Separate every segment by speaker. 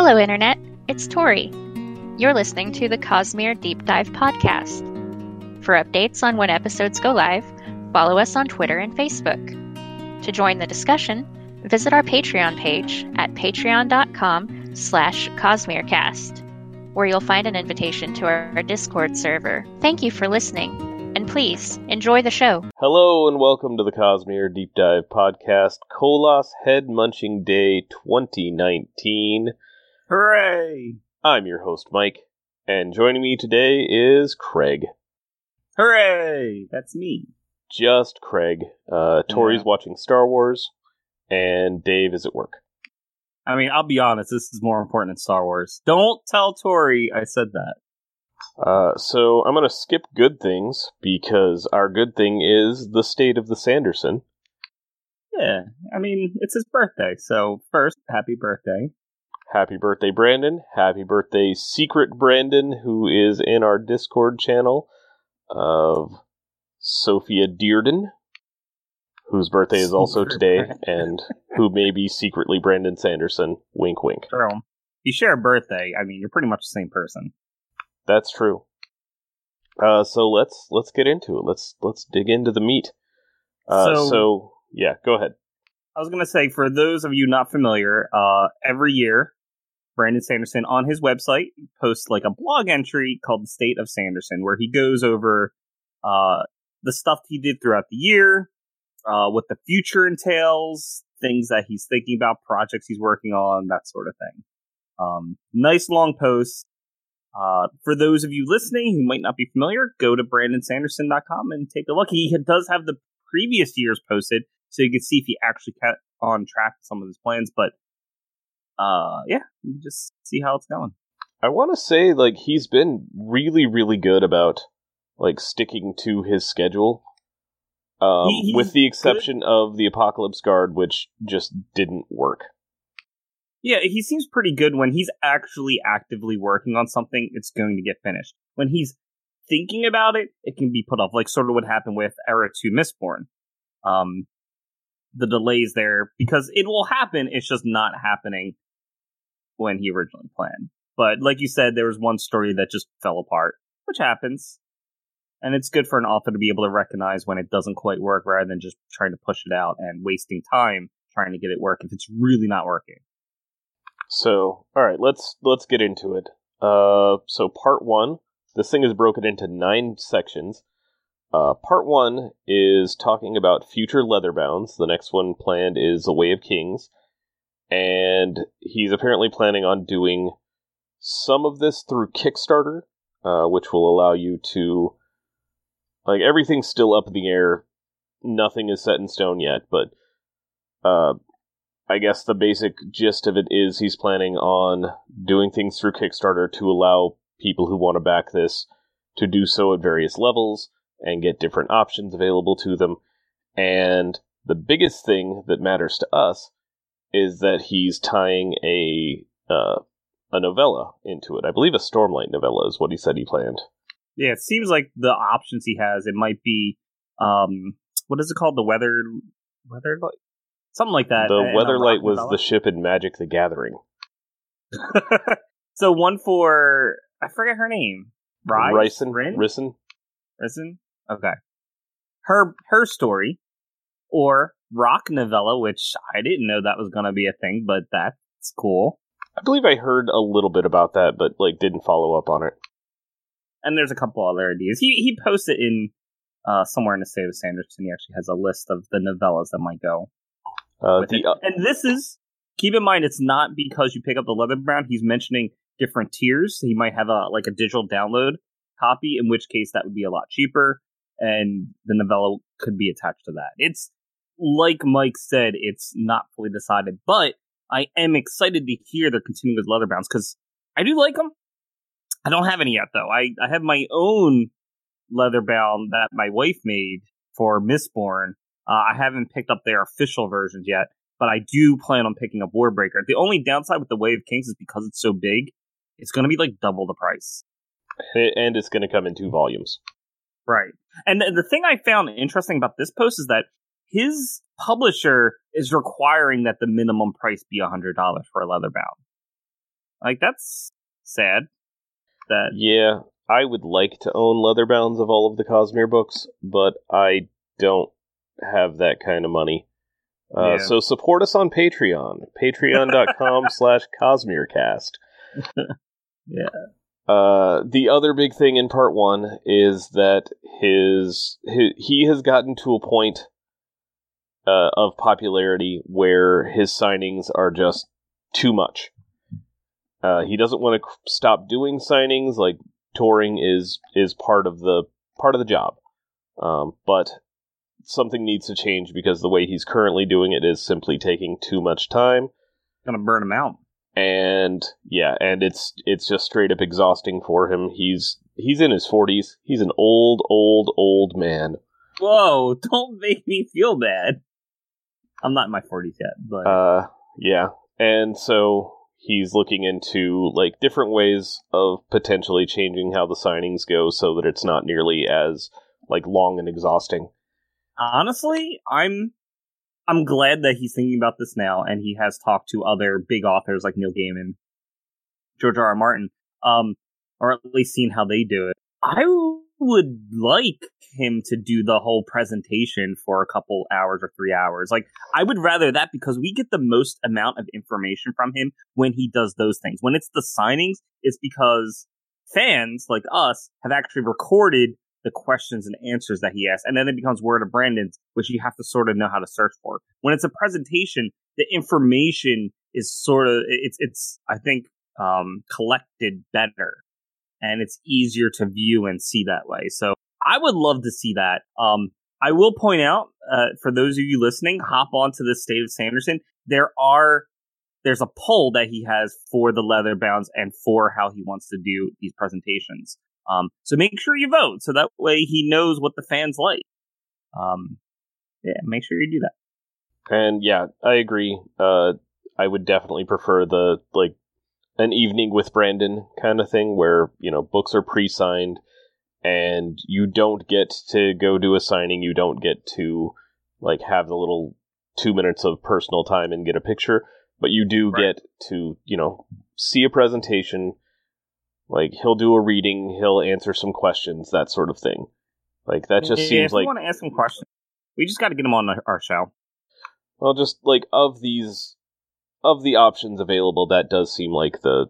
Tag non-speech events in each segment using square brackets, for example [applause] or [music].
Speaker 1: Hello, Internet. It's Tori. You're listening to the Cosmere Deep Dive Podcast. For updates on when episodes go live, follow us on Twitter and Facebook. To join the discussion, visit our Patreon page at patreon.com slash cosmerecast, where you'll find an invitation to our, Discord server. Thank you for listening, and please enjoy the show.
Speaker 2: Hello and welcome to the Cosmere Deep Dive Podcast, Koloss Head Munching Day 2019.
Speaker 3: Hooray!
Speaker 2: I'm your host, Mike, and joining me today is Craig.
Speaker 3: Hooray! That's me.
Speaker 2: Just Craig. Uh, Tori's
Speaker 3: Yeah.
Speaker 2: watching Star Wars, and Dave is at work.
Speaker 3: I mean, I'll be honest, this is more important than Star Wars. Don't tell Tori I said that.
Speaker 2: Uh, so I'm going to skip good things because our good thing is the state of the Sanderson.
Speaker 3: Yeah, I mean, it's his birthday, so first, happy birthday.
Speaker 2: Happy birthday, Brandon. Happy birthday, Secret Brandon, who is in our Discord channel of Sophia Dearden, whose birthday is also
Speaker 3: Secret
Speaker 2: today,
Speaker 3: Brandon.
Speaker 2: and who may be [laughs] secretly Brandon Sanderson. Wink, wink.
Speaker 3: True. You share a birthday, I mean, you're pretty much the same person.
Speaker 2: That's true. Uh, so let's let's get into it. Let's let's dig into the meat. Uh,
Speaker 3: So-
Speaker 2: so yeah, go ahead.
Speaker 3: I was gonna say, for those of you not familiar, uh, every year, Brandon Sanderson on his website posts like a blog entry called "The State of Sanderson," where he goes over uh, the stuff he did throughout the year, uh, what the future entails, things that he's thinking about, projects he's working on, that sort of thing. Um, nice long post. Uh, for those of you listening who might not be familiar, go to brandonsanderson.com and take a look. He does have the previous years posted, so you can see if he actually kept on track with some of his plans. But uh, yeah, you just see how it's going.
Speaker 2: I want to say like he's been really really good about like sticking to his schedule. Um,
Speaker 3: He-
Speaker 2: with the exception of the Apocalypse Guard, which just didn't work.
Speaker 3: Yeah, he seems pretty good when he's actually actively working on something. It's going to get finished. When he's thinking about it, it can be put off, like sort of what happened with Era Two Mistborn. Um, the delays there because it will happen. It's just not happening when he originally planned. But like you said, there was one story that just fell apart, which happens. And it's good for an author to be able to recognize when it doesn't quite work rather than just trying to push it out and wasting time trying to get it work if it's really not working.
Speaker 2: So, all right, let's let's get into it. Uh, so part one, this thing is broken into nine sections. Uh, part one is talking about future leatherbounds. The next one planned is the Way of Kings, and he's apparently planning on doing some of this through Kickstarter, uh, which will allow you to like everything's still up in the air. Nothing is set in stone yet, but uh, I guess the basic gist of it is he's planning on doing things through Kickstarter to allow people who want to back this to do so at various levels and get different options available to them. And the biggest thing that matters to us is that he's tying a uh, a novella into it. I believe a Stormlight novella is what he said he planned.
Speaker 3: Yeah, it seems like the options he has, it might be, um, what is it called? The weather, weather, something like that.
Speaker 2: the
Speaker 3: and a
Speaker 2: Weatherlight was
Speaker 3: novella.
Speaker 2: the ship in Magic the Gathering. [laughs]
Speaker 3: so one for I forget her name. Rise,
Speaker 2: Ryson?
Speaker 3: Rin?
Speaker 2: Risen?
Speaker 3: Risen. Okay. Her her story, or rock novella, which I didn't know that was going to be a thing, but that's cool.
Speaker 2: I believe I heard a little bit about that, but like didn't follow up on it.
Speaker 3: And there's a couple other ideas. He he posted in uh, somewhere in the state of Sanderson. He actually has a list of the novellas that might go
Speaker 2: Uh, the uh,
Speaker 3: And this is keep in mind it's not because you pick up the leather bound. He's mentioning different tiers. He might have a like a digital download copy, in which case that would be a lot cheaper, and the novella could be attached to that. It's like Mike said, it's not fully decided, but I am excited to hear they're continuing with leather bounds because I do like them. I don't have any yet though. I I have my own Leatherbound that my wife made for Mistborn. Uh, I haven't picked up their official versions yet, but I do plan on picking up Warbreaker. The only downside with the Way of Kings is because it's so big, it's going to be like double the price.
Speaker 2: and it's going to come in two volumes.
Speaker 3: Right. And the, the thing I found interesting about this post is that his publisher is requiring that the minimum price be $100 for a leather bound. Like that's sad. That
Speaker 2: Yeah, I would like to own leather bounds of all of the Cosmere books, but I don't have that kind of money. Uh,
Speaker 3: Yeah.
Speaker 2: So support us on Patreon, [laughs] patreon.com slash CosmereCast. [laughs]
Speaker 3: Yeah.
Speaker 2: Uh, the other big thing in part one is that his, hi he has gotten to a point uh, of popularity where his signings are just too much. Uh, he doesn't want to stop doing signings. Like touring is is part of the part of the job, um, but something needs to change because the way he's currently doing it is simply taking too much time
Speaker 3: gonna burn him out.
Speaker 2: and yeah, and it's it's just straight up exhausting for him. He's he's in his forties. He's an old, old, old man.
Speaker 3: Whoa! [laughs] Don't make me feel bad. I'm not in my 40s yet, but
Speaker 2: Uh, yeah, and so he's looking into like different ways of potentially changing how the signings go so that it's not nearly as like long and exhausting.
Speaker 3: honestly, I'm I'm glad that he's thinking about this now, and he has talked to other big authors like Neil Gaiman, George R. R. Martin, um, or at least seen how they do it. I would like him to do the whole presentation for a couple hours or three hours. Like, I would rather that because we get the most amount of information from him when he does those things. When it's the signings, it's because fans like us have actually recorded the questions and answers that he asks, and then it becomes word of Brandon's, which you have to sort of know how to search for. When it's a presentation, the information is sort of it's it's I think um, collected better, and it's easier to view and see that way. So I would love to see that. Um, I will point out uh, for those of you listening, hop onto the State of Sanderson. There are there's a poll that he has for the leather bounds and for how he wants to do these presentations. Um, so make sure you vote so that way he knows what the fans like. Um, yeah, make sure you do that.
Speaker 2: And yeah, I agree. Uh, I would definitely prefer the like an evening with Brandon kind of thing where you know books are pre-signed and you don't get to go do a signing. You don't get to like have the little two minutes of personal time and get a picture, but you do
Speaker 3: Right.
Speaker 2: get to you know see a presentation. Like he'll do a reading, he'll answer some questions, that sort of thing. Like that just
Speaker 3: Yeah,
Speaker 2: seems
Speaker 3: if
Speaker 2: like
Speaker 3: we want to ask him questions, we just got to get him on the, our show.
Speaker 2: Well, just like of these, of the options available, that does seem like the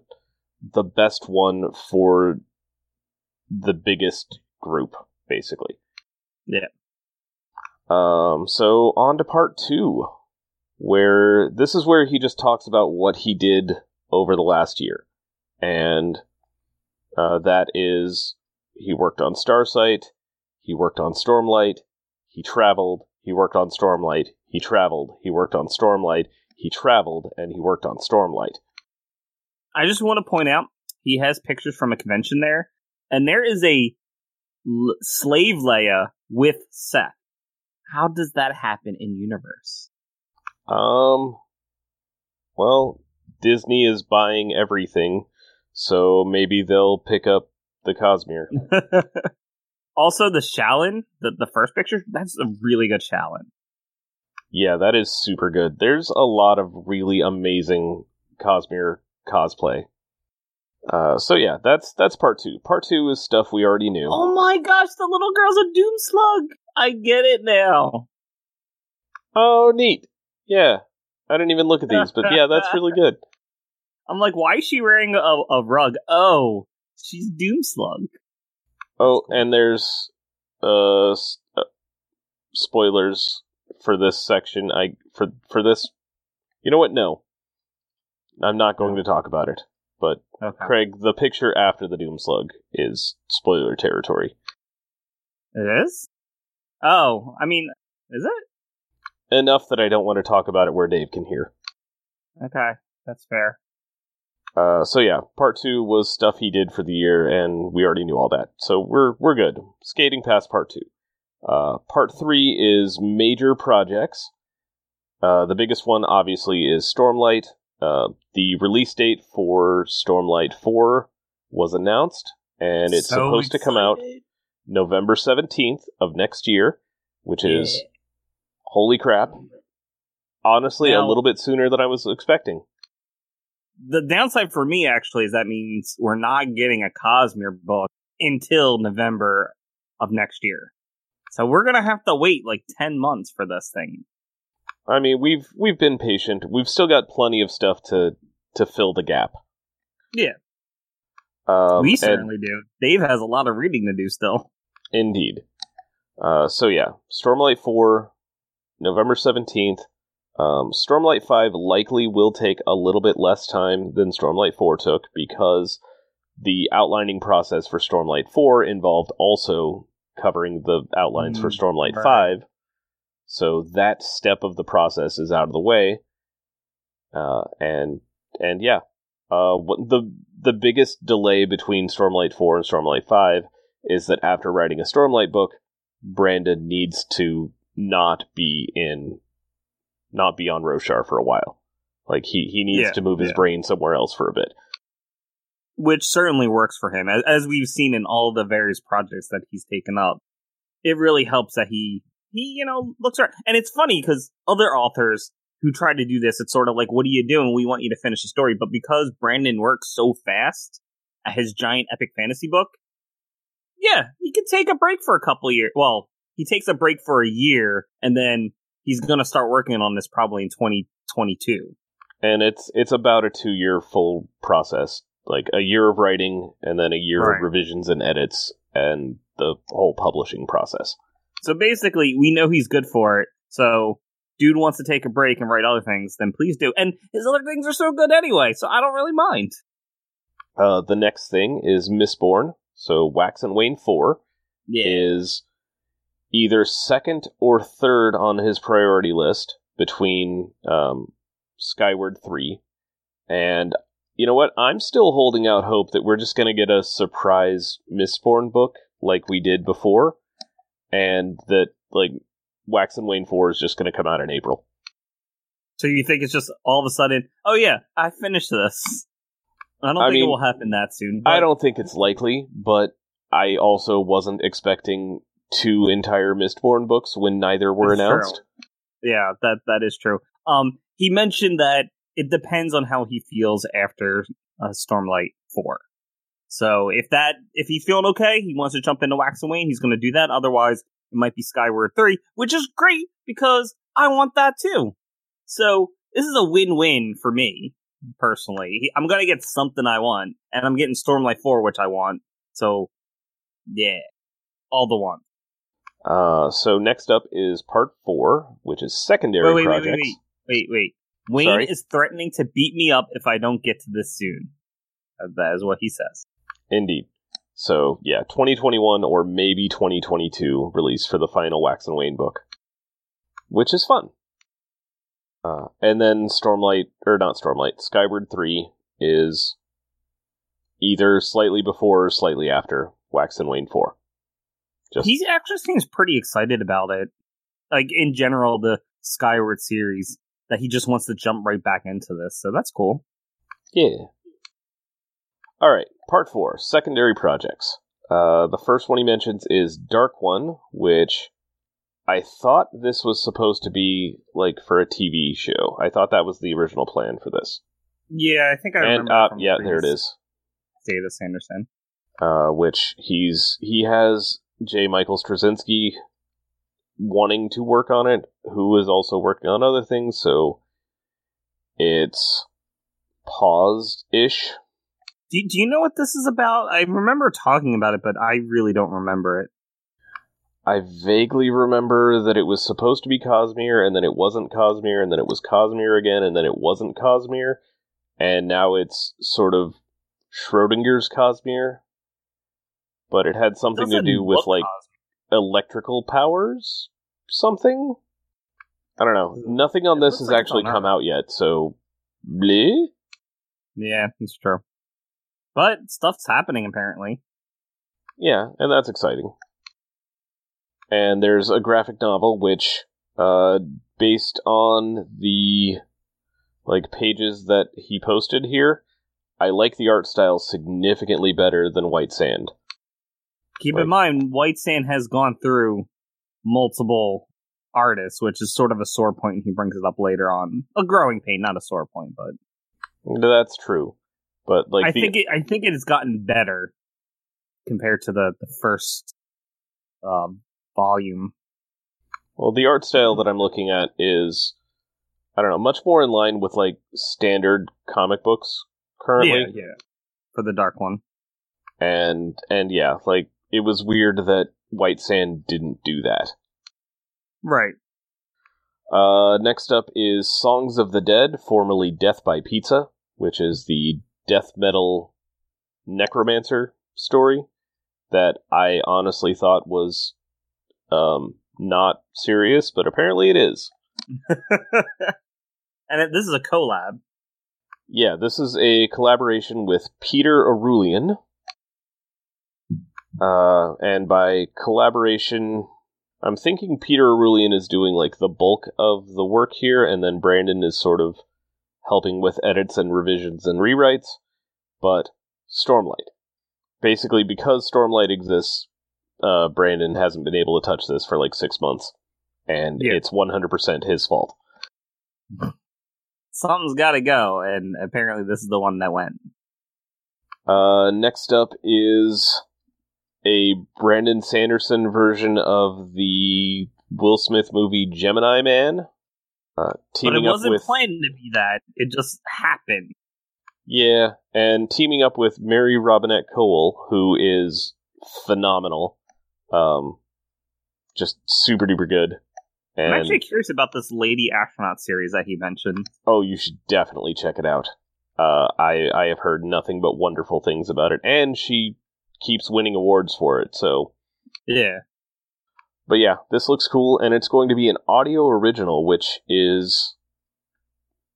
Speaker 2: the best one for the biggest group, basically.
Speaker 3: Yeah.
Speaker 2: Um. So on to part two, where this is where he just talks about what he did over the last year, and uh, that is he worked on Starsight, he worked on Stormlight, he traveled, he worked on Stormlight, he traveled, he worked on Stormlight, he traveled, and he worked on Stormlight.
Speaker 3: I just want to point out he has pictures from a convention there, and there is a l- slave Leia with Seth. How does that happen in universe?
Speaker 2: Um, well, Disney is buying everything, so maybe they'll pick up the Cosmere. [laughs]
Speaker 3: also, the Shallan, the, the first picture, that's a really good Shallan.
Speaker 2: Yeah, that is super good. There's a lot of really amazing Cosmere cosplay. Uh, so yeah, that's that's part two. Part two is stuff we already knew.
Speaker 3: Oh my gosh, the little girl's a Doom Slug! I get it now.
Speaker 2: Oh, neat. Yeah, I didn't even look at these, but yeah, that's really [laughs] good.
Speaker 3: I'm like, why is she wearing a, a rug? Oh, she's Doom Slug.
Speaker 2: Oh, and there's uh, s- uh spoilers for this section. I for for this. You know what? No, I'm not going to talk about it. But
Speaker 3: Okay.
Speaker 2: Craig, the picture after the Doom Slug is spoiler territory.
Speaker 3: It is? Oh, I mean, is it?
Speaker 2: Enough that I don't want to talk about it where Dave can hear.
Speaker 3: Okay, that's fair.
Speaker 2: Uh, so yeah, part two was stuff he did for the year, and we already knew all that. So we're we're good. Skating past part two. Uh, part three is major projects. Uh, the biggest one, obviously, is Stormlight. Uh, the release date for Stormlight 4 was announced, and it's
Speaker 3: So
Speaker 2: supposed to come out. November 17th of next year, which is holy crap. Honestly, a little bit sooner than I was expecting.
Speaker 3: the downside for me actually is that means we're not getting a Cosmere book until November of next year. So we're gonna have to wait like ten months for this thing.
Speaker 2: I mean, we've we've been patient. We've still got plenty of stuff to to fill the gap.
Speaker 3: Yeah,
Speaker 2: Um,
Speaker 3: we certainly do. Dave has a lot of reading to do still.
Speaker 2: Indeed. Uh, so yeah, Stormlight 4, November 17th. Um, Stormlight 5 likely will take a little bit less time than Stormlight 4 took because the outlining process for Stormlight 4 involved also covering the outlines for
Speaker 3: Mm,
Speaker 2: Stormlight
Speaker 3: right.
Speaker 2: 5. So that step of the process is out of the way. Uh, and and yeah, uh, what the the biggest delay between Stormlight 4 and Stormlight 5 is that after writing a Stormlight book, Brandon needs to not be in, not be on Roshar for a while. Like he he needs
Speaker 3: Yeah,
Speaker 2: to move his
Speaker 3: yeah.
Speaker 2: brain somewhere else for a bit.
Speaker 3: Which certainly works for him. As, as we've seen in all the various projects that he's taken up it really helps that he he you know looks around. And it's funny because other authors who try to do this it's sort of like what are you doing we want you to finish the story. But because brandon works so fast at his giant epic fantasy book yeah he can take a break for a couple years well he takes a break for a year and then he's gonna start working on this probably in 2022
Speaker 2: And it's it's about a two year full process, like a year of writing and then a year
Speaker 3: Right.
Speaker 2: of revisions and edits and the whole publishing process.
Speaker 3: So basically, we know he's good for it. So, dude wants to take a break and write other things, then please do. And his other things are so good anyway, so I don't really mind.
Speaker 2: Uh, the next thing is Mistborn. So Wax and Wayne four is either second or third on his priority list between um, Skyward 3. And you know what? I'm still holding out hope that we're just going to get a surprise Mistborn book like we did before, and that, like, Wax and Wayne 4 is just going to come out in April.
Speaker 3: So you think it's just all of a sudden, oh yeah, I finished this. I don't
Speaker 2: I
Speaker 3: think
Speaker 2: mean,
Speaker 3: it will happen that soon.
Speaker 2: I don't think it's likely, but I also wasn't expecting two entire Mistborn books when neither were
Speaker 3: That's
Speaker 2: announced.
Speaker 3: true. Yeah, that that is true. Um, he mentioned that it depends on how he feels after uh, Stormlight Four. So if that if he's feeling okay, he wants to jump into Wax and Wayne, he's going to do that. Otherwise, it might be Skyward Three, which is great because I want that too. So this is a win-win for me personally. I'm going to get something I want, and I'm getting Stormlight Four, which I want. So yeah, all the one.
Speaker 2: Uh, so next up is part four, which is secondary
Speaker 3: wait, wait, wait,
Speaker 2: projects.
Speaker 3: wait, wait, wait, wait. Wayne
Speaker 2: Sorry?
Speaker 3: is threatening to beat me up if I don't get to this soon. Uh, That is what he says.
Speaker 2: Indeed. So yeah, 2021 or maybe 2022 release for the final Wax and Wayne book, which is fun. Uh, and then Stormlight, or not Stormlight, Skyward 3 is either slightly before or slightly after Wax and Wayne 4. Just
Speaker 3: He actually seems pretty excited about it. Like in general, the Skyward series, that he just wants to jump right back into this. So that's cool.
Speaker 2: Yeah. All right, part four, secondary projects. Uh, the first one he mentions is Dark One, which I thought this was supposed to be like for a TV show. I thought that was the original plan for this.
Speaker 3: Yeah, I think I
Speaker 2: and uh, yeah, there it is.
Speaker 3: Data Sanderson.
Speaker 2: Uh, which he's he has J. Michael Straczynski wanting to work on it, who is also working on other things. So it's paused ish.
Speaker 3: Do, do you know what this is about? I remember talking about it, but I really don't remember it.
Speaker 2: I vaguely remember that it was supposed to be Cosmere, and then it wasn't Cosmere, and then it was Cosmere again, and then it wasn't Cosmere, and now it's sort of Schrodinger's Cosmere. But it had something to do with like
Speaker 3: Cosmere.
Speaker 2: Electrical powers, something. I don't know. Nothing on
Speaker 3: It
Speaker 2: this has
Speaker 3: like
Speaker 2: actually come out yet, so bleh.
Speaker 3: Yeah, that's true. But stuff's happening apparently.
Speaker 2: Yeah, and that's exciting. And there's a graphic novel which, uh, based on the like pages that he posted here, I like the art style significantly better than White Sand.
Speaker 3: Keep
Speaker 2: Like-
Speaker 3: in mind, White Sand has gone through multiple artists, which is sort of a sore point. and He brings it up later on. A growing pain, not a sore point, but
Speaker 2: That's true, but like
Speaker 3: I
Speaker 2: the,
Speaker 3: think it, I think it has gotten better compared to the the first um, volume.
Speaker 2: well, the art style that I'm looking at is I don't know, much more in line with like standard comic books currently.
Speaker 3: Yeah, yeah. For the dark one.
Speaker 2: and and yeah, like it was weird that White Sand didn't do that.
Speaker 3: Right.
Speaker 2: Uh, next up is Songs of the Dead, formerly Death by Pizza, which is the death metal necromancer story that I honestly thought was um not serious, but apparently it is. [laughs]
Speaker 3: and it, this is a collab.
Speaker 2: Yeah, this is a collaboration with Peter Orullian. Uh, and by collaboration, I'm thinking Peter Orullian is doing like the bulk of the work here, and then Brandon is sort of helping with edits and revisions and rewrites. But Stormlight. Basically, because Stormlight exists, uh, Brandon hasn't been able to touch this for like six months. And
Speaker 3: Yeah.
Speaker 2: it's 100% his fault.
Speaker 3: Something's got to go, and apparently this is the one that went.
Speaker 2: Uh, next up is a Brandon Sanderson version of the Will Smith movie Gemini Man. Uh,
Speaker 3: But it wasn't
Speaker 2: with
Speaker 3: planned to be that. It just happened.
Speaker 2: yeah, and teaming up with Mary Robinette Kowal, who is phenomenal. Um, just super duper good. And
Speaker 3: I'm actually curious about this Lady Astronaut series that he mentioned.
Speaker 2: oh, you should definitely check it out. Uh, I I have heard nothing but wonderful things about it, and she keeps winning awards for it. So
Speaker 3: Yeah.
Speaker 2: But yeah, this looks cool, and it's going to be an audio original, which is,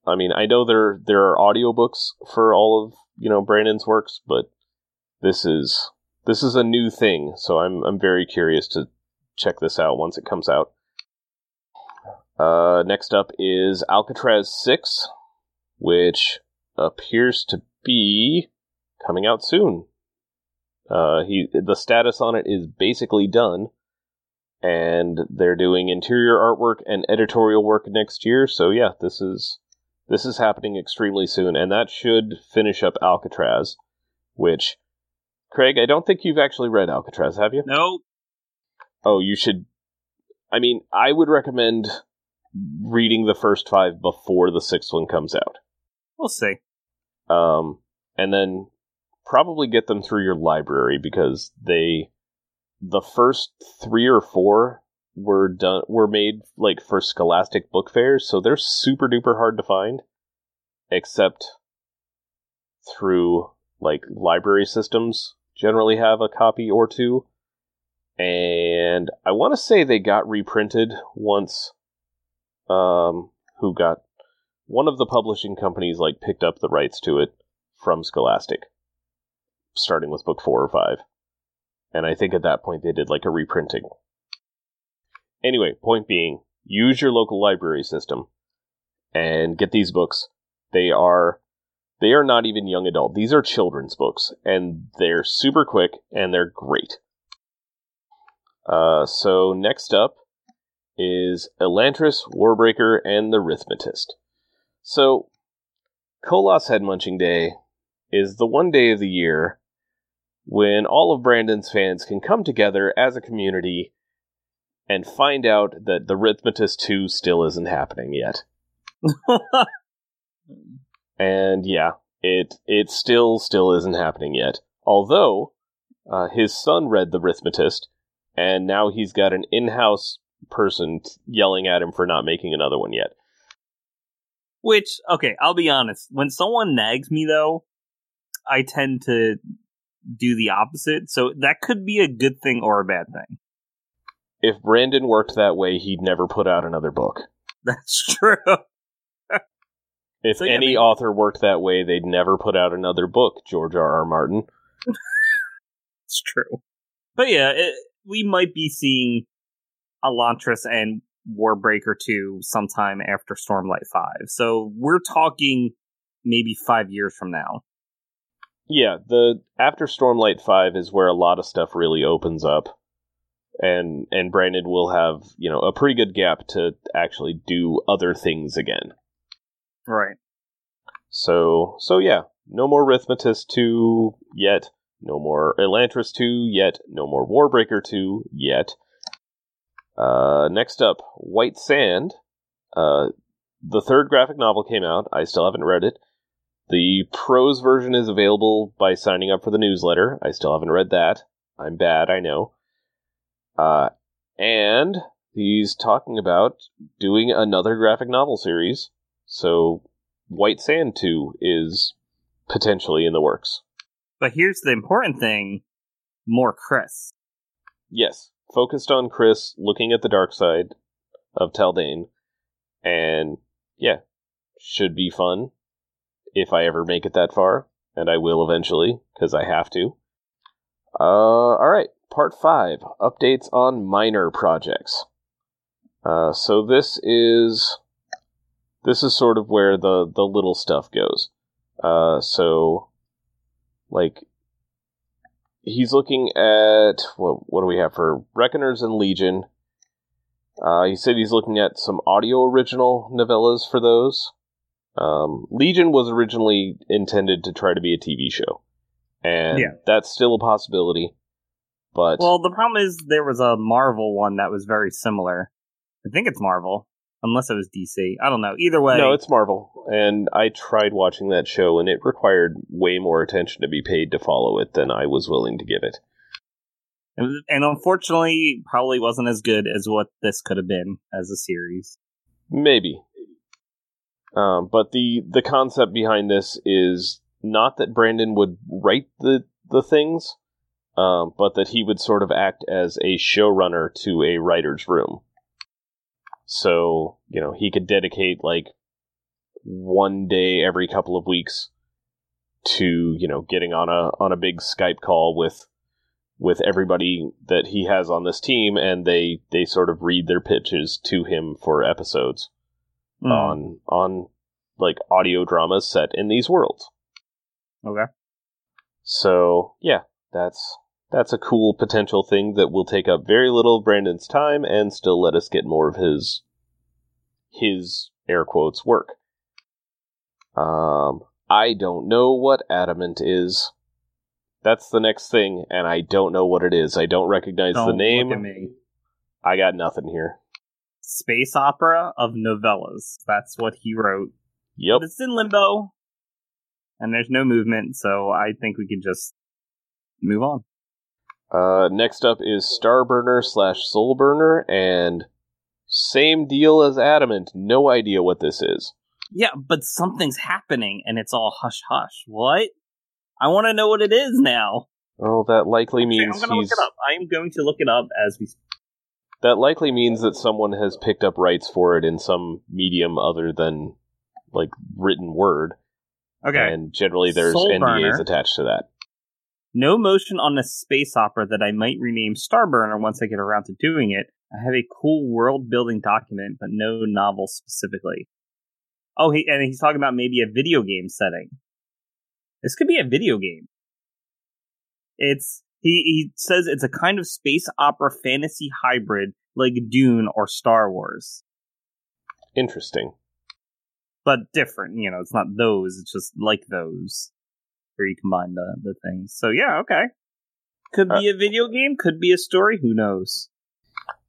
Speaker 2: I mean, I know there there are audiobooks for all of you know Brandon's works, but this is this is a new thing, so I'm I'm very curious to check this out once it comes out. Uh, next up is Alcatraz Six, which appears to be coming out soon. Uh, he the status on it is basically done and they're doing interior artwork and editorial work next year. So yeah, this is this is happening extremely soon, and that should finish up Alcatraz. Which, Craig, I don't think you've actually read Alcatraz, have you?
Speaker 3: No.
Speaker 2: Oh, you should. I mean, I would recommend reading the first five before the sixth one comes out,
Speaker 3: We'll see.
Speaker 2: um, and then probably get them through your library because they the first three or four were done were made like for scholastic book fairs so they're super duper hard to find except through like library systems generally have a copy or two. And i want to say they got reprinted once um who got one of the publishing companies like picked up the rights to it from scholastic starting with book 4 or 5 and I think at that point they did like a reprinting. Anyway, point being, use your local library system and get these books. They are they are not even young adult. These are children's books and they're super quick and they're great. Uh, so next up is Elantris, Warbreaker, and the Rithmatist. So, Koloss Head Munching Day is the one day of the year when all of Brandon's fans can come together as a community and find out that the Rithmatist 2 still isn't happening yet. [laughs] And yeah, it it still still isn't happening yet. Although uh, his son read the Rithmatist, and now he's got an in-house person t- yelling at him for not making another one yet.
Speaker 3: Which, okay, I'll be honest. When someone nags me, though, I tend to do the opposite. So that could be a good thing or a bad thing.
Speaker 2: If Brandon worked that way, he'd never put out another book. [laughs]
Speaker 3: That's true. [laughs]
Speaker 2: If
Speaker 3: So, yeah,
Speaker 2: any
Speaker 3: I mean-
Speaker 2: author worked that way, they'd never put out another book, George R. R. Martin. [laughs]
Speaker 3: It's true. But yeah, it, we might be seeing Elantris and Warbreaker 2 sometime after Stormlight 5. So we're talking maybe five years from now.
Speaker 2: Yeah, the after Stormlight 5 is where a lot of stuff really opens up. And and Brandon will have, you know, a pretty good gap to actually do other things again.
Speaker 3: Right.
Speaker 2: So so yeah, no more Rithmatist 2 yet, no more Elantris 2 yet, no more Warbreaker 2 yet. Uh, next up, White Sand. Uh, the third graphic novel came out. I still haven't read it. The prose version is available by signing up for the newsletter. I still haven't read that. I'm bad, I know. Uh, and he's talking about doing another graphic novel series. So White Sand 2 is potentially in the works.
Speaker 3: But here's the important thing more Khriss.
Speaker 2: Yes, focused on Khriss looking at the dark side of Taldain. And yeah, should be fun if I ever make it that far. And I will eventually, because I have to. Uh, alright, part 5 updates on minor projects. Uh, so this is this is sort of where the the little stuff goes. Uh, so like he's looking at what what do we have for Reckoners and Legion? Uh, he said he's looking at some audio original novellas for those. Um, Legion was originally intended to try to be a TV show, and
Speaker 3: Yeah.
Speaker 2: that's still a possibility. But
Speaker 3: Well, the problem is there was a Marvel one that was very similar. I think it's Marvel, unless it was DC. I don't know. Either way,
Speaker 2: No, it's Marvel, and I tried watching that show, and it required way more attention to be paid to follow it than I was willing to give it.
Speaker 3: it and unfortunately, probably wasn't as good as what this could have been as a series.
Speaker 2: Maybe, um, but the the concept behind this is not that Brandon would write the the things, um, but that he would sort of act as a showrunner to a writer's room. So you know he could dedicate like one day every couple of weeks to you know getting on a on a big Skype call with with everybody that he has on this team, and they they sort of read their pitches to him for episodes
Speaker 3: Hmm.
Speaker 2: on on like audio dramas set in these worlds.
Speaker 3: Okay.
Speaker 2: So yeah, that's that's a cool potential thing that will take up very little of Brandon's time and still let us get more of his his air quotes work. Um, I don't know what adamant is. That's the next thing, and I don't know what it is. I don't recognize
Speaker 3: Don't
Speaker 2: the
Speaker 3: look
Speaker 2: name.
Speaker 3: at me.
Speaker 2: I got nothing here.
Speaker 3: Space opera of novellas. That's what he wrote.
Speaker 2: Yep.
Speaker 3: But it's in limbo, and there's no movement, so I think we can just move on.
Speaker 2: Uh, next up is Starburner slash Soulburner, and same deal as Adamant. No idea what this is.
Speaker 3: Yeah, but something's happening, and it's all hush hush. What? I want to know what it is now.
Speaker 2: Oh, that likely
Speaker 3: Okay,
Speaker 2: means
Speaker 3: I'm gonna look
Speaker 2: he's
Speaker 3: it up. I'm going to look it up as we.
Speaker 2: That likely means that someone has picked up rights for it in some medium other than like written word,
Speaker 3: Okay.
Speaker 2: and generally there's
Speaker 3: Soulburner.
Speaker 2: NDAs attached to that.
Speaker 3: No motion on a space opera that I might rename Starburner once I get around to doing it. I have a cool world building document, but no novel specifically. Oh, he and he's talking about maybe a video game setting. This could be a video game. It's he he says it's a kind of space opera fantasy hybrid like Dune or Star Wars,
Speaker 2: Interesting.
Speaker 3: but different. You know, it's not those. It's just like those, where you combine the the things. So yeah, okay. Could be a video game. Could be a story. Who knows?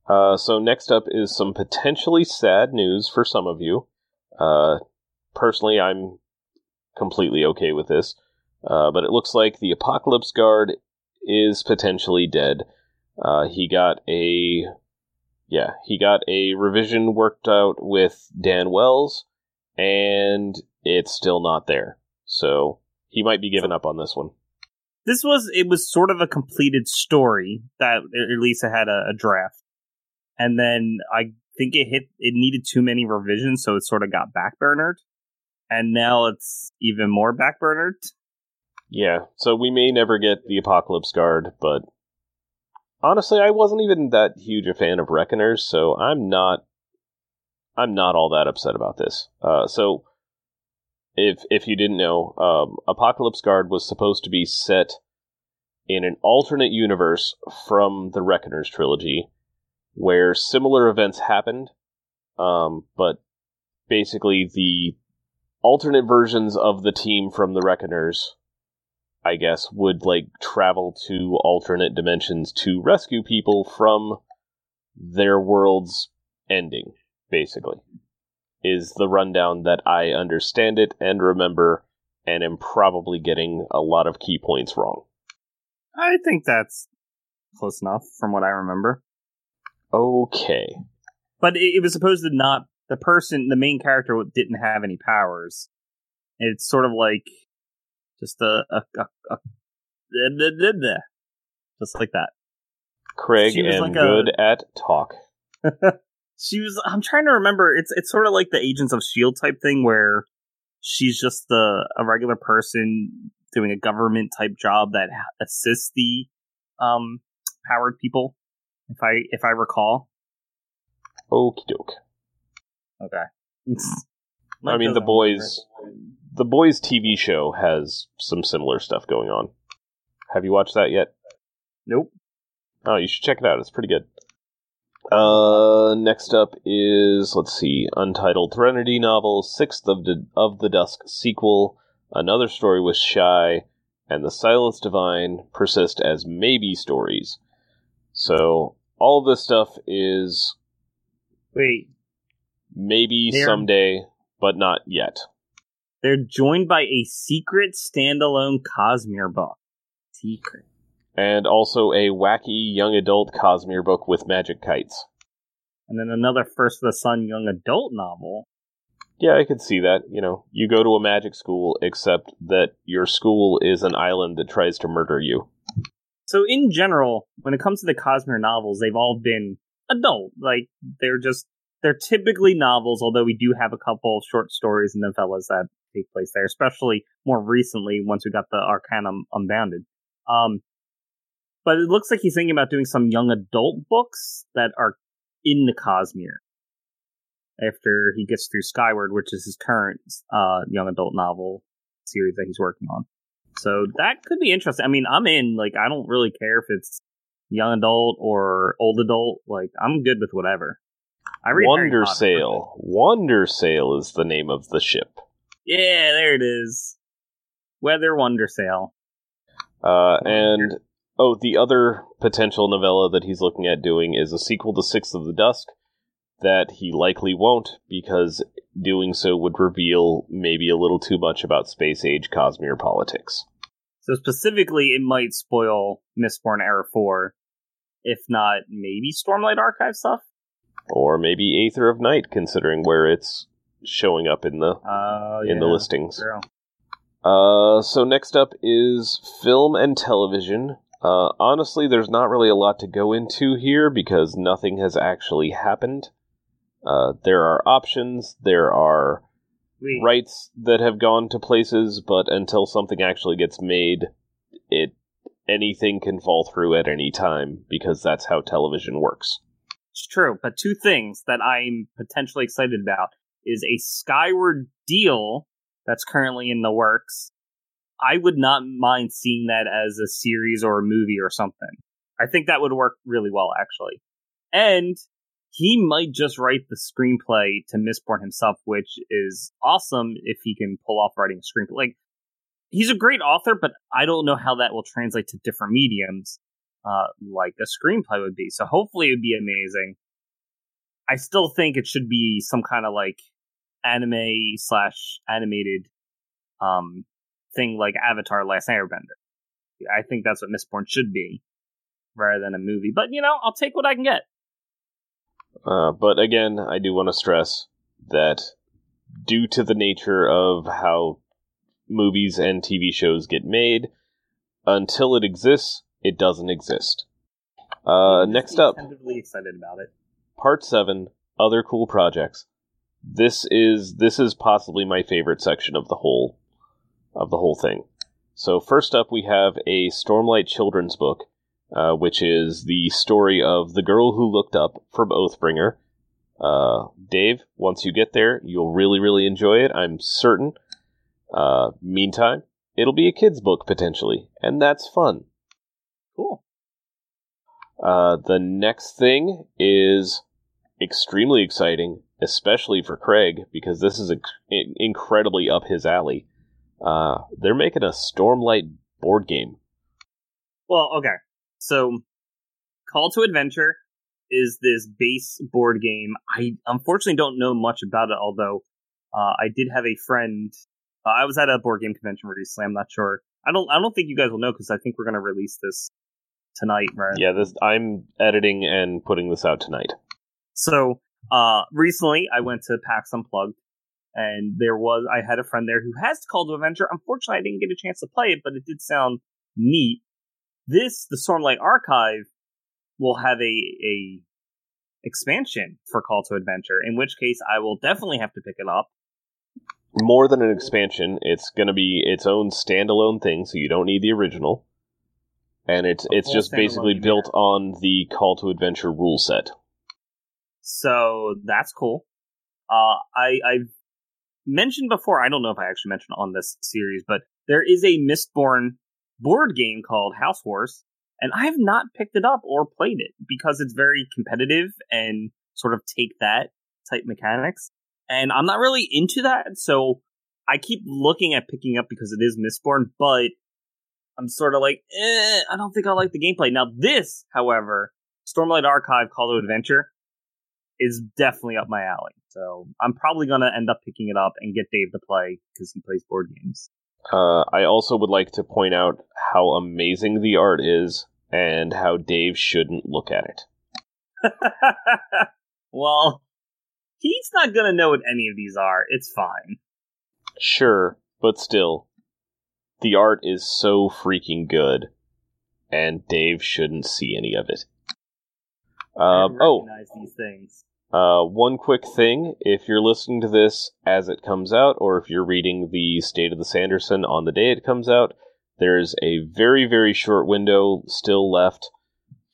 Speaker 2: Uh, so next up is some potentially sad news for some of you. Uh, personally, I'm completely okay with this, uh, but it looks like the Apocalypse Guard is potentially dead. Uh, he got a yeah, he got a revision worked out with Dan Wells, and it's still not there. So he might be giving up on this one.
Speaker 3: This was it was sort of a completed story that at least it had a, a draft, and then I think it hit it needed too many revisions, so it sort of got backburnered, and now it's even more backburnered.
Speaker 2: Yeah, so we may never get the Apocalypse Guard, but honestly, I wasn't even that huge a fan of Reckoners, so I'm not I'm not all that upset about this. Uh, so if if you didn't know, um, Apocalypse Guard was supposed to be set in an alternate universe from the Reckoners trilogy, where similar events happened, um, but basically the alternate versions of the team from the Reckoners, I guess, would like travel to alternate dimensions to rescue people from their world's ending, basically. Is the rundown that I understand it and remember, and am probably getting a lot of key points wrong.
Speaker 3: I think that's close enough from what I remember.
Speaker 2: Okay.
Speaker 3: But it, it was supposed to not the person, the main character, didn't have any powers. It's sort of like just a, a, a, a just like that.
Speaker 2: Craig am like good at talk. [laughs]
Speaker 3: she was. I'm trying to remember. It's it's sort of like the Agents of Shield type thing where she's just a, a regular person doing a government type job that assists the um powered people. If I if I recall.
Speaker 2: Okie doke.
Speaker 3: Okay.
Speaker 2: I mean, the boys, the boys TV show has some similar stuff going on. Have you watched that yet?
Speaker 3: Nope.
Speaker 2: Oh, you should check it out. It's pretty good. Uh, next up is let's see, Untitled Threnody novel, Sixth of the of the Dusk sequel, Another Story with Shai, and The Silence Divine persist as maybe stories. So all of this stuff is
Speaker 3: wait
Speaker 2: maybe someday, but not yet.
Speaker 3: They're joined by a secret standalone Cosmere book. Secret
Speaker 2: and also a wacky young adult Cosmere book with magic kites.
Speaker 3: And then another First of the Sun young adult novel.
Speaker 2: Yeah, I could see that. You know, you go to a magic school, except that your school is an island that tries to murder you.
Speaker 3: So, in general, when it comes to the Cosmere novels, they've all been adult. Like, they're just, they're typically novels, although we do have a couple short stories and novellas that take place there, especially more recently once we got the Arcanum Unbounded. Um, but it looks like he's thinking about doing some young adult books that are in the Cosmere after he gets through Skyward, which is his current uh, young adult novel series that he's working on. So that could be interesting. I mean, I'm in. Like, I don't really care if it's young adult or old adult. Like, I'm good with whatever.
Speaker 2: I read Wandersail. Wandersail is the name of the ship.
Speaker 3: Yeah, there it is. Weather Wandersail.
Speaker 2: Uh, and Oh, the other potential novella that he's looking at doing is a sequel to Sixth of the Dusk that he likely won't because doing so would reveal maybe a little too much about space age Cosmere politics.
Speaker 3: So specifically, it might spoil Mistborn Era 4, if not maybe Stormlight Archive stuff?
Speaker 2: Or maybe Aether of Night, considering where it's showing up in the uh, in yeah, the listings. Uh, so next up is film and television. Uh, honestly, there's not really a lot to go into here because nothing has actually happened. Uh, there are options, there are Wait. rights that have gone to places, but until something actually gets made, it anything can fall through at any time because that's how television works.
Speaker 3: It's true, but two things that I'm potentially excited about is a Skyward deal that's currently in the works I would not mind seeing that as a series or a movie or something. I think that would work really well, actually. And he might just write the screenplay to Mistborn himself, which is awesome if he can pull off writing a screenplay. Like, he's a great author, but I don't know how that will translate to different mediums, uh, like a screenplay would be. So hopefully it would be amazing. I still think it should be some kind of like anime slash animated um thing like Avatar Last Airbender. I think that's what Mistborn should be, rather than a movie. But, you know, I'll take what I can get.
Speaker 2: Uh, but again, I do want to stress that due to the nature of how movies and TV shows get made, until it exists, it doesn't exist. Uh, next up,
Speaker 3: excited about it.
Speaker 2: Part seven: Other cool projects. This is this is possibly my favorite section of the whole of the whole thing. So, first up, we have a Stormlight children's book, uh, which is the story of the girl who looked up from Oathbringer. Uh, Dave, once you get there, you'll really, really enjoy it, I'm certain. Uh, meantime, it'll be a kid's book potentially, and that's fun.
Speaker 3: Cool.
Speaker 2: Uh, the next thing is extremely exciting, especially for Craig because this is incredibly up his alley. Uh, they're making a Stormlight board game.
Speaker 3: Well, okay, so Call to Adventure is this base board game. I unfortunately don't know much about it, although uh, I did have a friend. Uh, I was at a board game convention recently. I'm not sure. I don't. I don't think you guys will know because I think we're going to release this tonight, right?
Speaker 2: Yeah, this. I'm editing and putting this out tonight.
Speaker 3: So uh, recently, I went to PAX Unplugged, and there was I had a friend there who has Call to Adventure. Unfortunately, I didn't get a chance to play it, but it did sound neat. This, the Stormlight Archive, will have a a expansion for Call to Adventure, in which case I will definitely have to pick it up.
Speaker 2: More than an expansion, it's going to be its own standalone thing, so you don't need the original. And it's it's just basically built on the Call to Adventure rule set.
Speaker 3: So that's cool. Uh, I I've mentioned before. I don't know if I actually mentioned on this series, but there is a Mistborn board game called House Wars and I have not picked it up or played it because it's very competitive and sort of take that type mechanics. And I'm not really into that, so I keep looking at picking up because it is Mistborn, but I'm sort of like, eh, I don't think I like the gameplay. Now, this, however, Stormlight Archive Call to Adventure is definitely up my alley. So I'm probably going to end up picking it up and get Dave to play because he plays board games.
Speaker 2: Uh, I also would like to point out how amazing the art is and how Dave shouldn't look at it. [laughs]
Speaker 3: well, he's not going to know what any of these are. It's fine.
Speaker 2: Sure, but still, the art is so freaking good, and Dave shouldn't see any of it.
Speaker 3: Uh, oh, these things.
Speaker 2: Uh, one quick thing if you're listening to this as it comes out, or if you're reading the State of the Sanderson on the day it comes out, there's a very, very short window still left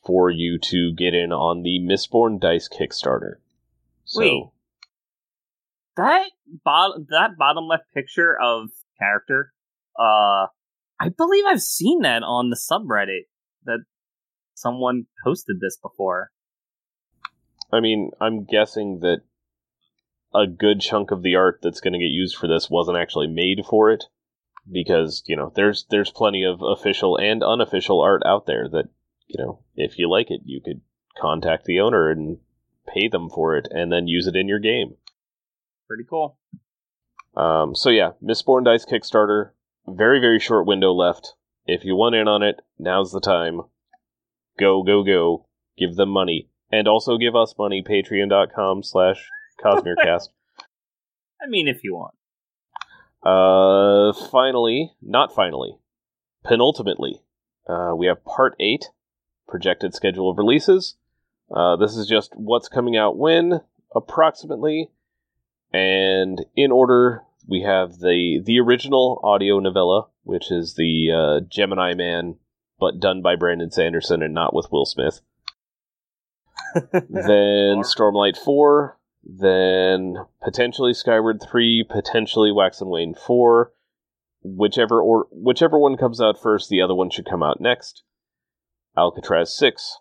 Speaker 2: for you to get in on the Mistborn Dice Kickstarter. So, Wait.
Speaker 3: That bottom that bottom left picture of character, uh I believe I've seen that on the subreddit that someone posted this before.
Speaker 2: I mean, I'm guessing that a good chunk of the art that's going to get used for this wasn't actually made for it because you know there's there's plenty of official and unofficial art out there that you know if you like it you could contact the owner and pay them for it and then use it in your game
Speaker 3: pretty cool
Speaker 2: um, so yeah mistborn dice kickstarter very very short window left. If you want in on it now's the time. Go go go. Give them money. And also give us money patreon.com slash cosmerecast [laughs]
Speaker 3: i mean if you want.
Speaker 2: Uh, finally, not finally, penultimately, uh, we have part eight, projected schedule of releases. Uh, this is just what's coming out when, approximately, and in order, we have the the original audio novella, which is the uh, Gemini Man, but done by Brandon Sanderson and not with Will Smith. [laughs] then Stormlight Four, then potentially Skyward 3, potentially Wax and Wayne 4. Whichever or whichever one comes out first, the other one should come out next. Alcatraz 6,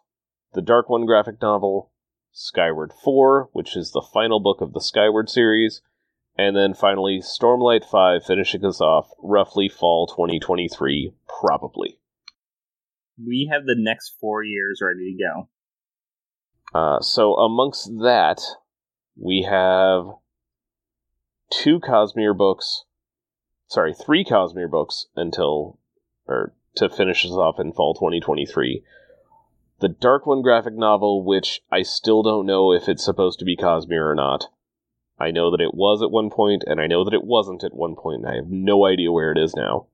Speaker 2: the Dark One graphic novel, Skyward 4, which is the final book of the Skyward series, and then finally Stormlight 5 finishing us off roughly fall 2023, probably.
Speaker 3: We have the next four years ready to go.
Speaker 2: Uh, so amongst that, we have two Cosmere books. Sorry, three Cosmere books until, or to finish us off in fall 2023. The Dark One graphic novel, which I still don't know if it's supposed to be Cosmere or not. I know that it was at one point, and I know that it wasn't at one point, and I have no idea where it is now.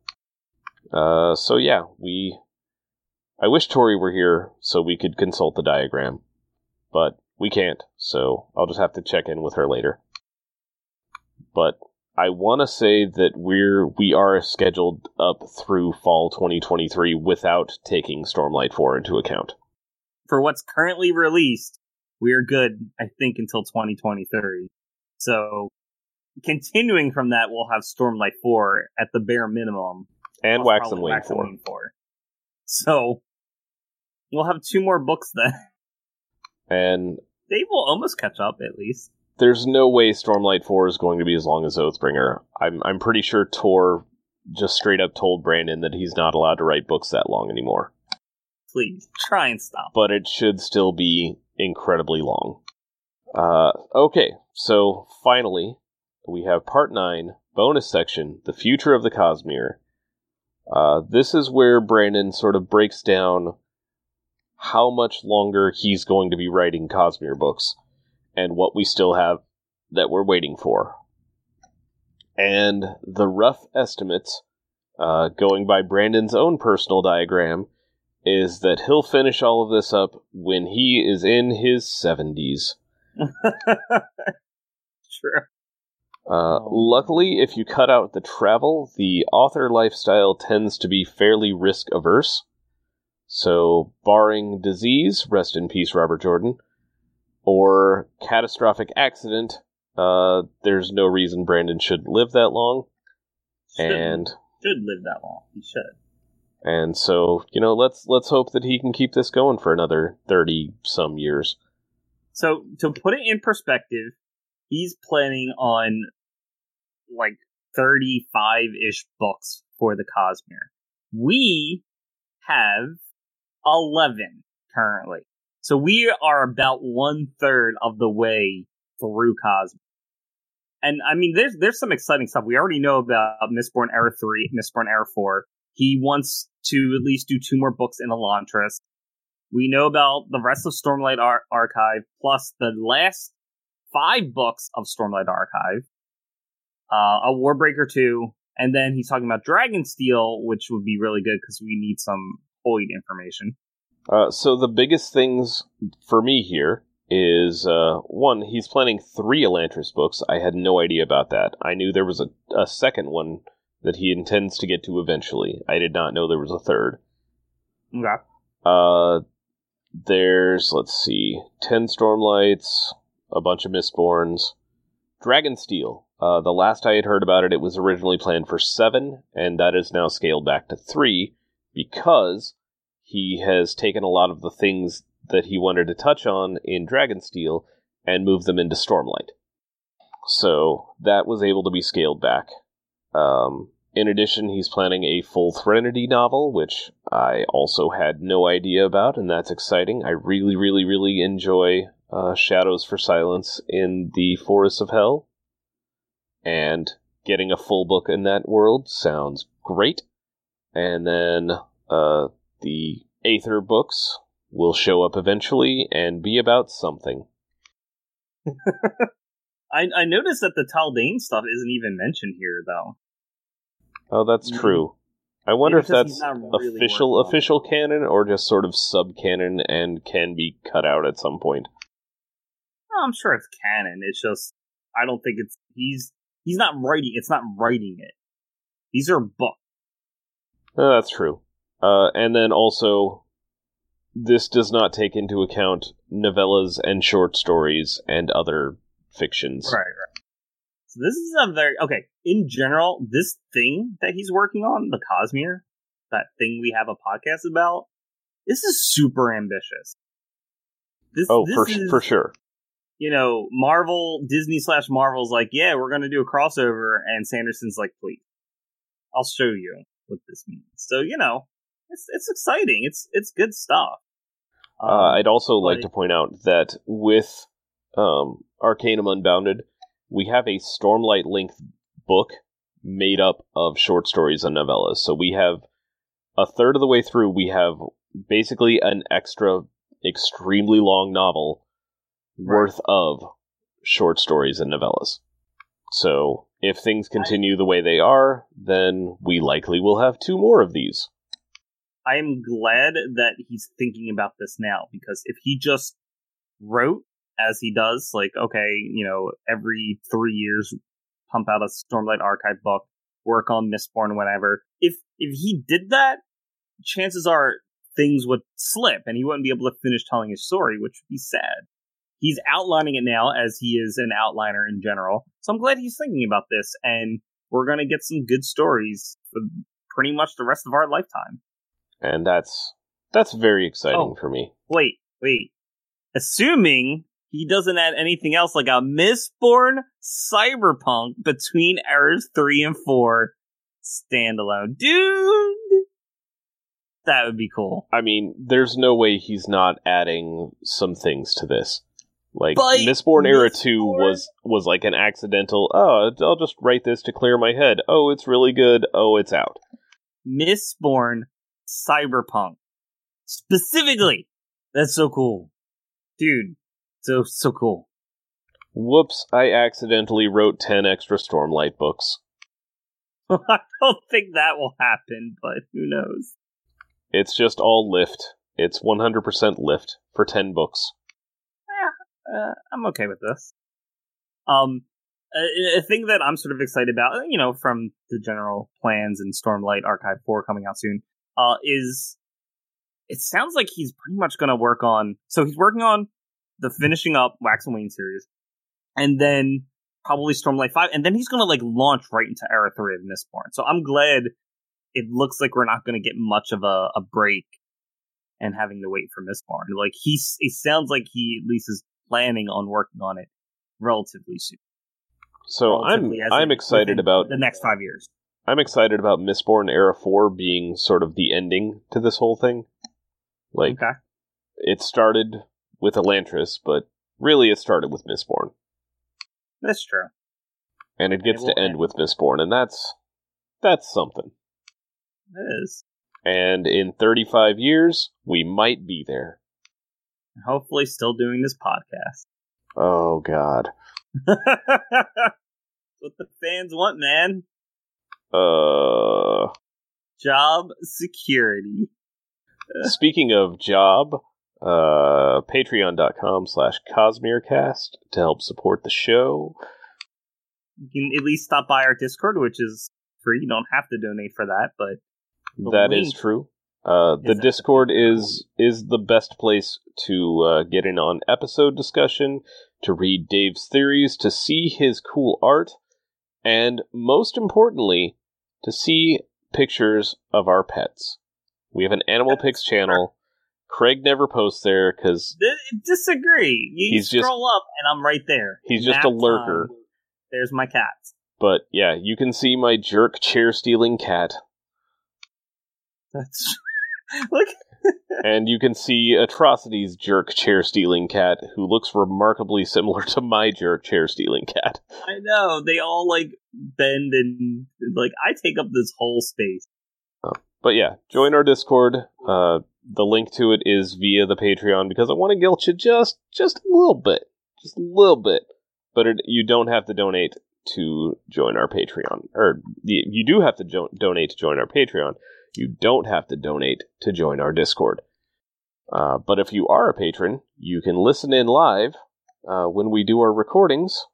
Speaker 2: Uh, so yeah, we. I wish Tori were here so we could consult the diagram, but we can't, so I'll just have to check in with her later. But I want to say that we're we are scheduled up through fall 2023 without taking Stormlight 4 into account.
Speaker 3: For what's currently released, we're good, I think, until 2023. So, continuing from that, we'll have Stormlight 4 at the bare minimum.
Speaker 2: And Wax and Wayne 4. 4.
Speaker 3: So, we'll have two more books then.
Speaker 2: And
Speaker 3: they will almost catch up at least.
Speaker 2: There's no way Stormlight 4 is going to be as long as Oathbringer. I'm I'm pretty sure Tor just straight up told Brandon that he's not allowed to write books that long anymore.
Speaker 3: Please try and stop.
Speaker 2: But it should still be incredibly long. Uh, okay, so finally, we have part 9, bonus section, The Future of the Cosmere. Uh, this is where Brandon sort of breaks down how much longer he's going to be writing Cosmere books and what we still have that we're waiting for. And the rough estimates, uh, going by Brandon's own personal diagram, is that he'll finish all of this up when he is in his 70s. [laughs]
Speaker 3: True.
Speaker 2: Uh, luckily, if you cut out the travel, the author lifestyle tends to be fairly risk averse. So, barring disease, rest in peace, Robert Jordan, or catastrophic accident, uh, there's no reason Brandon should live that long.
Speaker 3: Should,
Speaker 2: And
Speaker 3: should live that long. He should.
Speaker 2: and so, you know, let's let's hope that he can keep this going for another 30 some years.
Speaker 3: So to put it in perspective, he's planning on like 35 ish books for the Cosmere. We have 11 currently. So we are about one third of the way through Cosmere. And I mean, there's there's some exciting stuff. We already know about Mistborn Era 3, Mistborn Era 4. He wants to at least do two more books in Elantris. We know about the rest of Stormlight Ar- Archive, plus the last five books of Stormlight Archive, uh, a Warbreaker 2, and then he's talking about Dragonsteel, which would be really good because we need some Hoid information.
Speaker 2: Uh, so the biggest things for me here is uh, one, he's planning three Elantris books. I had no idea about that. I knew there was a, a second one that he intends to get to eventually. I did not know there was a third.
Speaker 3: Okay.
Speaker 2: Uh, there's let's see, ten Stormlights, a bunch of Mistborns, Dragonsteel. Uh, the last I had heard about it, it was originally planned for seven, and that is now scaled back to three because he has taken a lot of the things that he wanted to touch on in Dragonsteel and moved them into Stormlight. So that was able to be scaled back. Um, in addition, he's planning a full Threnody novel, which I also had no idea about, and that's exciting. I really, really, really enjoy uh, Shadows for Silence in the Forests of Hell, and getting a full book in that world sounds great. And then uh, the Aether books will show up eventually and be about something. [laughs]
Speaker 3: I, I noticed that the Taldain stuff isn't even mentioned here, though.
Speaker 2: Oh, that's
Speaker 3: Maybe-
Speaker 2: true. I wonder if that's
Speaker 3: really
Speaker 2: official
Speaker 3: it.
Speaker 2: official canon or just sort of sub canon and can be cut out at some point.
Speaker 3: Oh, I'm sure it's canon. It's just I don't think it's he's he's not writing. It's not writing it. These are books.
Speaker 2: Uh, that's true. Uh, and then also, this does not take into account novellas and short stories and other fictions.
Speaker 3: Right, right. So this is a very okay. In general, this thing that he's working on, the Cosmere, that thing we have a podcast about, this is super ambitious. This,
Speaker 2: Oh,
Speaker 3: this
Speaker 2: for
Speaker 3: is,
Speaker 2: for sure.
Speaker 3: You know, Marvel, Disney slash Marvel's like, yeah, we're gonna do a crossover, and Sanderson's like, please, I'll show you what this means. So you know, it's it's exciting. It's it's good stuff. Um,
Speaker 2: Uh, I'd also like to point out that with um, Arcanum Unbounded, we have a Stormlight length book made up of short stories and novellas. So we have a third of the way through, we have basically an extra, extremely long novel
Speaker 3: Right.
Speaker 2: worth of short stories and novellas. So if things continue the way they are, then we likely will have two more of these.
Speaker 3: I am glad that he's thinking about this now because if he just wrote as he does, like, okay, you know, every three years, pump out a Stormlight Archive book, work on Mistborn, whatever. If if he did that, chances are things would slip and he wouldn't be able to finish telling his story, which would be sad. He's outlining it now as he is an outliner in general. So I'm glad he's thinking about this and we're gonna get some good stories for pretty much the rest of our lifetime.
Speaker 2: And that's that's very exciting
Speaker 3: Oh.
Speaker 2: for me.
Speaker 3: Wait, wait. Assuming he doesn't add anything else like a Mistborn Cyberpunk between Eras 3 and 4 standalone. Dude! That would be cool.
Speaker 2: I mean, there's no way he's not adding some things to this. Like
Speaker 3: But
Speaker 2: Mistborn Era Two was was like an accidental. Oh, I'll just write this to clear my head. Oh, it's really good. Oh, it's out.
Speaker 3: Mistborn Cyberpunk. Specifically. That's so cool. Dude, so so cool.
Speaker 2: Whoops! I accidentally wrote ten extra Stormlight books. [laughs]
Speaker 3: I don't think that will happen, but who knows?
Speaker 2: It's just all lift. It's 100% lift for 10 books.
Speaker 3: uh, I'm okay with this. Um, a, a thing that I'm sort of excited about, you know, from the general plans and Stormlight Archive 4 coming out soon, uh, is it sounds like he's pretty much going to work on. So he's working on the finishing up Wax and Wayne series, and then probably Stormlight 5, and then he's going to like launch right into Era 3 of Mistborn. So I'm glad it looks like we're not going to get much of a, a break and having to wait for Mistborn. Like he's, it sounds like he at least is planning on working on it relatively soon.
Speaker 2: So I'm I'm excited about
Speaker 3: the next five years.
Speaker 2: I'm excited about Mistborn Era 4 being sort of the ending to this whole thing. Like
Speaker 3: Okay,
Speaker 2: it started with Elantris, but really it started with Mistborn.
Speaker 3: that's true.
Speaker 2: And it gets to end
Speaker 3: end.
Speaker 2: with Mistborn, and that's that's something.
Speaker 3: It is.
Speaker 2: And in 35 years, we might be there.
Speaker 3: Hopefully, still doing this podcast. [laughs]
Speaker 2: Oh god.
Speaker 3: What the fans want, man.
Speaker 2: Uh
Speaker 3: Job security.
Speaker 2: speaking of job, uh patreon.com slash cosmerecast to help support the show.
Speaker 3: You can at least stop by our Discord, which is free. You don't have to donate for that, but
Speaker 2: That is true. Uh, the
Speaker 3: is
Speaker 2: Discord is is the best place to uh, get in on episode discussion, to read Dave's theories, to see his cool art, and most importantly, to see pictures of our pets. We have an Animal Pics channel. Craig never posts there because
Speaker 3: disagree. You
Speaker 2: He's just-
Speaker 3: scroll up, and I'm right there.
Speaker 2: he's just a lurker.
Speaker 3: time. There's my cat.
Speaker 2: But yeah, you can see my jerk chair stealing cat,
Speaker 3: That's [laughs] look. [laughs]
Speaker 2: and you can see Atrocity's jerk chair stealing cat, who looks remarkably similar to my jerk chair stealing cat.
Speaker 3: I know they all like bend and like I take up this whole space.
Speaker 2: But yeah, join our Discord. Uh, the link to it is via the Patreon because I want to guilt you just just a little bit, just a little bit. But it, you don't have to donate to join our Patreon, or you do have to jo- donate to join our Patreon. You don't have to donate to join our Discord. Uh, but if you are a patron, you can listen in live uh, when we do our recordings.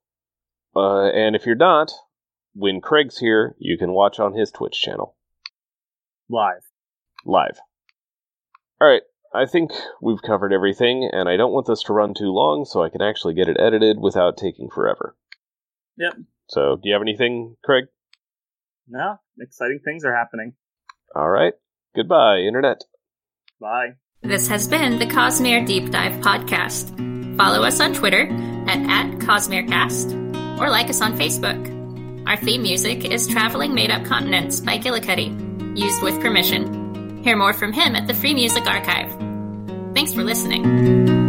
Speaker 2: Uh, and if you're not, when Craig's here, you can watch on his Twitch channel
Speaker 3: Live.
Speaker 2: live. All right, I think we've covered everything, and I don't want this to run too long, so I can actually get it edited without taking forever.
Speaker 3: Yep.
Speaker 2: So, do you have anything, Craig?
Speaker 3: No, exciting things are happening.
Speaker 2: All right. Goodbye, Internet.
Speaker 3: Bye.
Speaker 1: This has been the Cosmere Deep Dive Podcast. Follow us on Twitter at, at CosmereCast or like us on Facebook. Our theme music is Traveling Made Up Continents by Gillicuddy, used with permission. Hear more from him at the Free Music Archive. Thanks for listening.